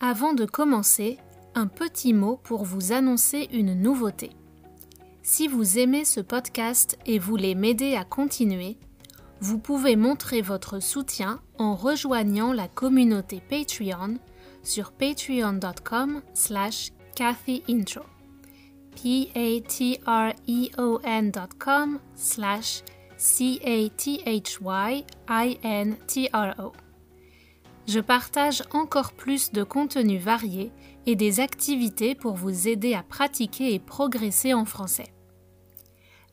Avant de commencer, un petit mot pour vous annoncer une nouveauté. Si vous aimez ce podcast et voulez m'aider à continuer, vous pouvez montrer votre soutien en rejoignant la communauté Patreon sur patreon.com slash cathyintro. p-a-t-r-e-o-n.com slash c-a-t-h-y-i-n-t-r-o. Je partage encore plus de contenus variés et des activités pour vous aider à pratiquer et progresser en français.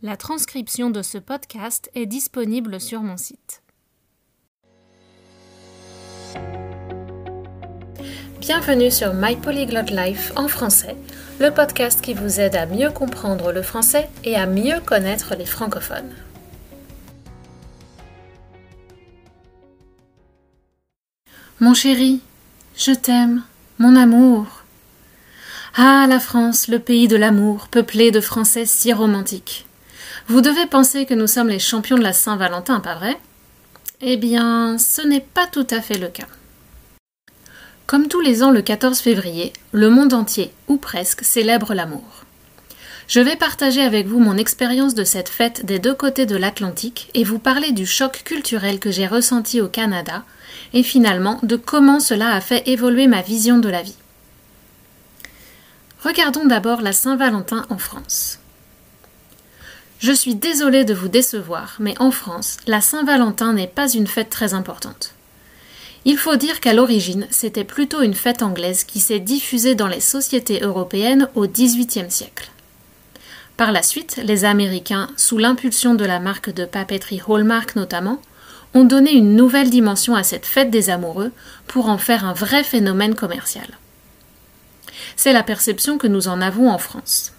La transcription de ce podcast est disponible sur mon site. Bienvenue sur My Polyglot Life en français, le podcast qui vous aide à mieux comprendre le français et à mieux connaître les francophones. Mon chéri, je t'aime, mon amour. Ah, la France, le pays de l'amour, peuplé de Français si romantiques. Vous devez penser que nous sommes les champions de la Saint-Valentin, pas vrai? Eh bien, ce n'est pas tout à fait le cas. Comme tous les ans le 14 février, le monde entier, ou presque, célèbre l'amour. Je vais partager avec vous mon expérience de cette fête des deux côtés de l'Atlantique et vous parler du choc culturel que j'ai ressenti au Canada et finalement de comment cela a fait évoluer ma vision de la vie. Regardons d'abord la Saint-Valentin en France. Je suis désolée de vous décevoir, mais en France, la Saint-Valentin n'est pas une fête très importante. Il faut dire qu'à l'origine, c'était plutôt une fête anglaise qui s'est diffusée dans les sociétés européennes au XVIIIe siècle. Par la suite, les Américains, sous l'impulsion de la marque de papeterie Hallmark notamment, ont donné une nouvelle dimension à cette fête des amoureux pour en faire un vrai phénomène commercial. C'est la perception que nous en avons en France.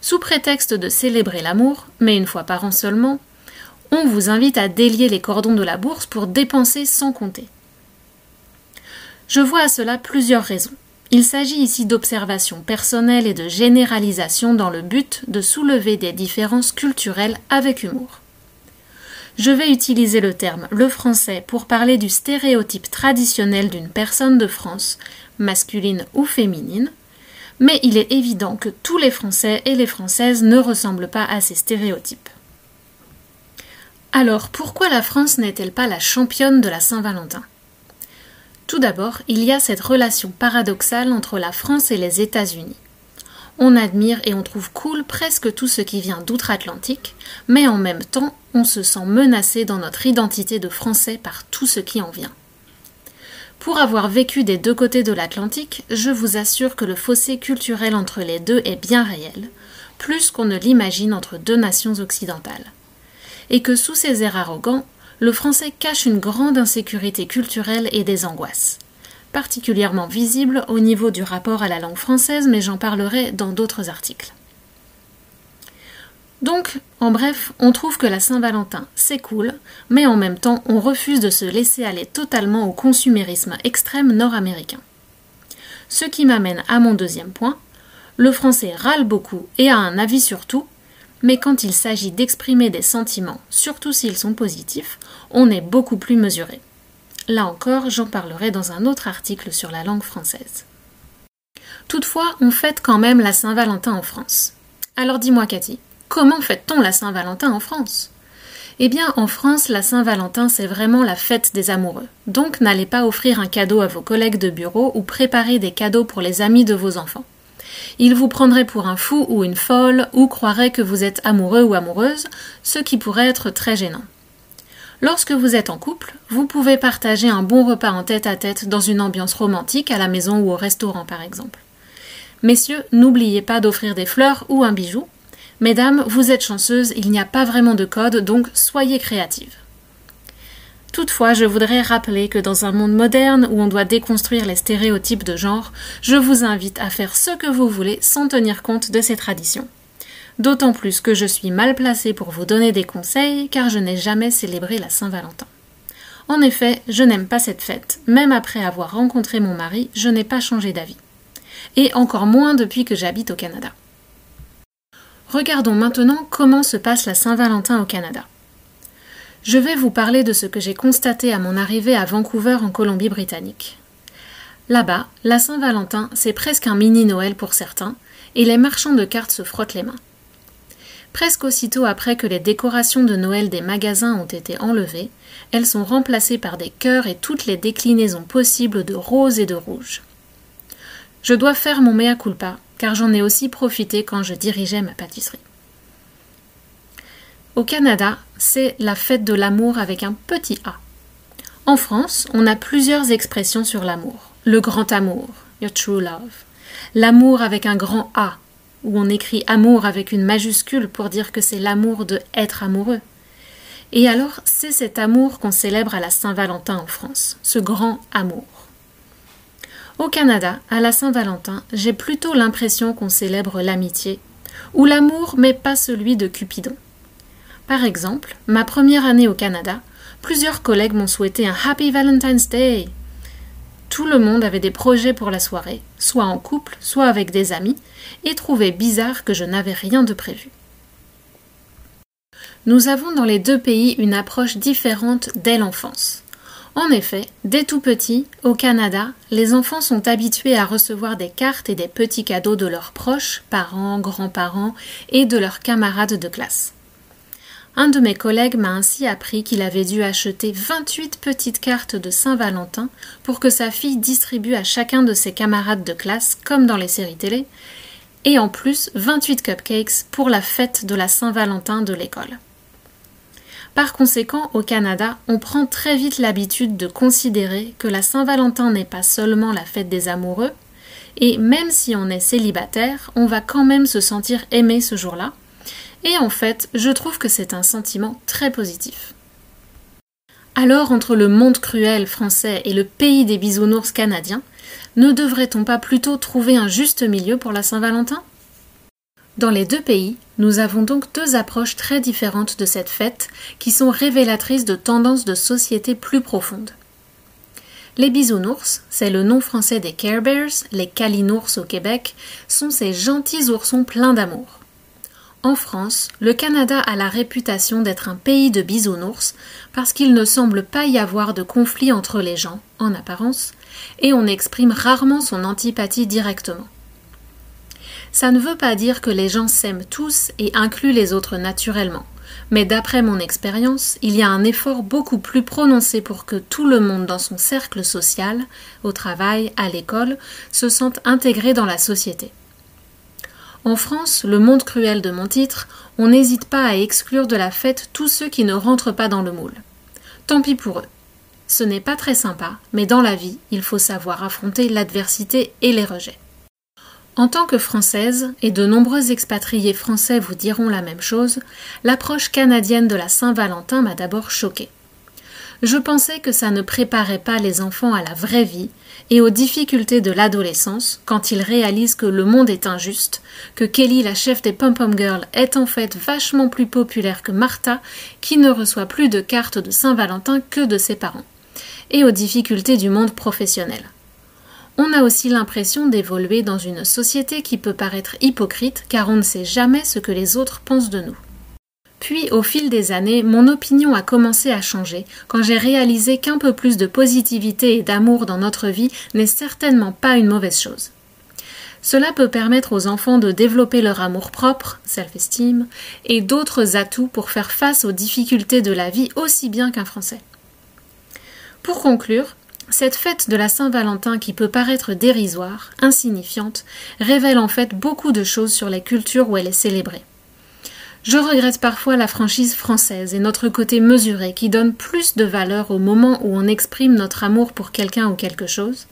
Sous prétexte de célébrer l'amour, mais une fois par an seulement, on vous invite à délier les cordons de la bourse pour dépenser sans compter. Je vois à cela plusieurs raisons. Il s'agit ici d'observations personnelles et de généralisation dans le but de soulever des différences culturelles avec humour je vais utiliser le terme le français pour parler du stéréotype traditionnel d'une personne de France, masculine ou féminine, mais il est évident que tous les Français et les Françaises ne ressemblent pas à ces stéréotypes. Alors pourquoi la France n'est-elle pas la championne de la Saint-Valentin? Tout d'abord, il y a cette relation paradoxale entre la France et les États-Unis. On admire et on trouve cool presque tout ce qui vient d'outre-Atlantique, mais en même temps, on se sent menacé dans notre identité de Français par tout ce qui en vient. Pour avoir vécu des deux côtés de l'Atlantique, je vous assure que le fossé culturel entre les deux est bien réel, plus qu'on ne l'imagine entre deux nations occidentales. Et que sous ses airs arrogants, le français cache une grande insécurité culturelle et des angoisses particulièrement visible au niveau du rapport à la langue française, mais j'en parlerai dans d'autres articles. Donc, en bref, on trouve que la Saint-Valentin, c'est cool, mais en même temps, on refuse de se laisser aller totalement au consumérisme extrême nord-américain. Ce qui m'amène à mon deuxième point. Le français râle beaucoup et a un avis sur tout, mais quand il s'agit d'exprimer des sentiments, surtout s'ils sont positifs, on est beaucoup plus mesuré. Là encore, j'en parlerai dans un autre article sur la langue française. Toutefois, on fête quand même la Saint-Valentin en France. Alors dis-moi Cathy, comment fête-t-on la Saint-Valentin en France? Eh bien, en France, la Saint-Valentin, c'est vraiment la fête des amoureux. Donc n'allez pas offrir un cadeau à vos collègues de bureau ou préparer des cadeaux pour les amis de vos enfants. Ils vous prendraient pour un fou ou une folle ou croiraient que vous êtes amoureux ou amoureuse, ce qui pourrait être très gênant. Lorsque vous êtes en couple, vous pouvez partager un bon repas en tête à tête dans une ambiance romantique à la maison ou au restaurant par exemple. Messieurs, n'oubliez pas d'offrir des fleurs ou un bijou. Mesdames, vous êtes chanceuses, il n'y a pas vraiment de code, donc soyez créatives. Toutefois, je voudrais rappeler que dans un monde moderne où on doit déconstruire les stéréotypes de genre, je vous invite à faire ce que vous voulez sans tenir compte de ces traditions d'autant plus que je suis mal placée pour vous donner des conseils car je n'ai jamais célébré la Saint-Valentin. En effet, je n'aime pas cette fête, même après avoir rencontré mon mari, je n'ai pas changé d'avis. Et encore moins depuis que j'habite au Canada. Regardons maintenant comment se passe la Saint-Valentin au Canada. Je vais vous parler de ce que j'ai constaté à mon arrivée à Vancouver en Colombie-Britannique. Là-bas, la Saint-Valentin, c'est presque un mini Noël pour certains, et les marchands de cartes se frottent les mains. Presque aussitôt après que les décorations de Noël des magasins ont été enlevées, elles sont remplacées par des cœurs et toutes les déclinaisons possibles de rose et de rouge. Je dois faire mon mea culpa, car j'en ai aussi profité quand je dirigeais ma pâtisserie. Au Canada, c'est la fête de l'amour avec un petit A. En France, on a plusieurs expressions sur l'amour le grand amour, your true love, l'amour avec un grand A, où on écrit amour avec une majuscule pour dire que c'est l'amour de être amoureux. Et alors, c'est cet amour qu'on célèbre à la Saint-Valentin en France, ce grand amour. Au Canada, à la Saint-Valentin, j'ai plutôt l'impression qu'on célèbre l'amitié, ou l'amour, mais pas celui de Cupidon. Par exemple, ma première année au Canada, plusieurs collègues m'ont souhaité un Happy Valentine's Day tout le monde avait des projets pour la soirée, soit en couple, soit avec des amis, et trouvait bizarre que je n'avais rien de prévu. Nous avons dans les deux pays une approche différente dès l'enfance. En effet, dès tout petit, au Canada, les enfants sont habitués à recevoir des cartes et des petits cadeaux de leurs proches, parents, grands-parents et de leurs camarades de classe. Un de mes collègues m'a ainsi appris qu'il avait dû acheter 28 petites cartes de Saint-Valentin pour que sa fille distribue à chacun de ses camarades de classe, comme dans les séries télé, et en plus 28 cupcakes pour la fête de la Saint-Valentin de l'école. Par conséquent, au Canada, on prend très vite l'habitude de considérer que la Saint-Valentin n'est pas seulement la fête des amoureux, et même si on est célibataire, on va quand même se sentir aimé ce jour-là, et en fait, je trouve que c'est un sentiment très positif. Alors, entre le monde cruel français et le pays des bisounours canadiens, ne devrait-on pas plutôt trouver un juste milieu pour la Saint-Valentin? Dans les deux pays, nous avons donc deux approches très différentes de cette fête qui sont révélatrices de tendances de société plus profondes. Les bisounours, c'est le nom français des Care Bears, les calinours au Québec, sont ces gentils oursons pleins d'amour. En France, le Canada a la réputation d'être un pays de bisounours parce qu'il ne semble pas y avoir de conflit entre les gens, en apparence, et on exprime rarement son antipathie directement. Ça ne veut pas dire que les gens s'aiment tous et incluent les autres naturellement, mais d'après mon expérience, il y a un effort beaucoup plus prononcé pour que tout le monde dans son cercle social, au travail, à l'école, se sente intégré dans la société. En France, le monde cruel de mon titre, on n'hésite pas à exclure de la fête tous ceux qui ne rentrent pas dans le moule. Tant pis pour eux. Ce n'est pas très sympa, mais dans la vie, il faut savoir affronter l'adversité et les rejets. En tant que Française, et de nombreux expatriés français vous diront la même chose, l'approche canadienne de la Saint-Valentin m'a d'abord choquée. Je pensais que ça ne préparait pas les enfants à la vraie vie et aux difficultés de l'adolescence quand ils réalisent que le monde est injuste, que Kelly, la chef des Pom-Pom Girls, est en fait vachement plus populaire que Martha, qui ne reçoit plus de cartes de Saint-Valentin que de ses parents, et aux difficultés du monde professionnel. On a aussi l'impression d'évoluer dans une société qui peut paraître hypocrite car on ne sait jamais ce que les autres pensent de nous. Puis, au fil des années, mon opinion a commencé à changer quand j'ai réalisé qu'un peu plus de positivité et d'amour dans notre vie n'est certainement pas une mauvaise chose. Cela peut permettre aux enfants de développer leur amour propre, self-esteem, et d'autres atouts pour faire face aux difficultés de la vie aussi bien qu'un Français. Pour conclure, cette fête de la Saint-Valentin qui peut paraître dérisoire, insignifiante, révèle en fait beaucoup de choses sur les cultures où elle est célébrée. Je regrette parfois la franchise française et notre côté mesuré qui donne plus de valeur au moment où on exprime notre amour pour quelqu'un ou quelque chose,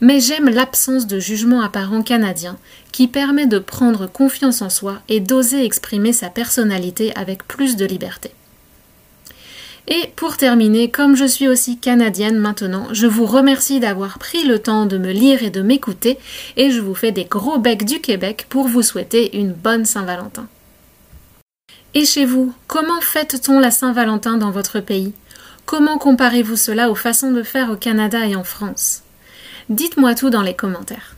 mais j'aime l'absence de jugement apparent canadien qui permet de prendre confiance en soi et d'oser exprimer sa personnalité avec plus de liberté. Et pour terminer, comme je suis aussi canadienne maintenant, je vous remercie d'avoir pris le temps de me lire et de m'écouter, et je vous fais des gros becs du Québec pour vous souhaiter une bonne Saint-Valentin. Et chez vous, comment fête-t-on la Saint-Valentin dans votre pays? Comment comparez-vous cela aux façons de faire au Canada et en France? Dites-moi tout dans les commentaires.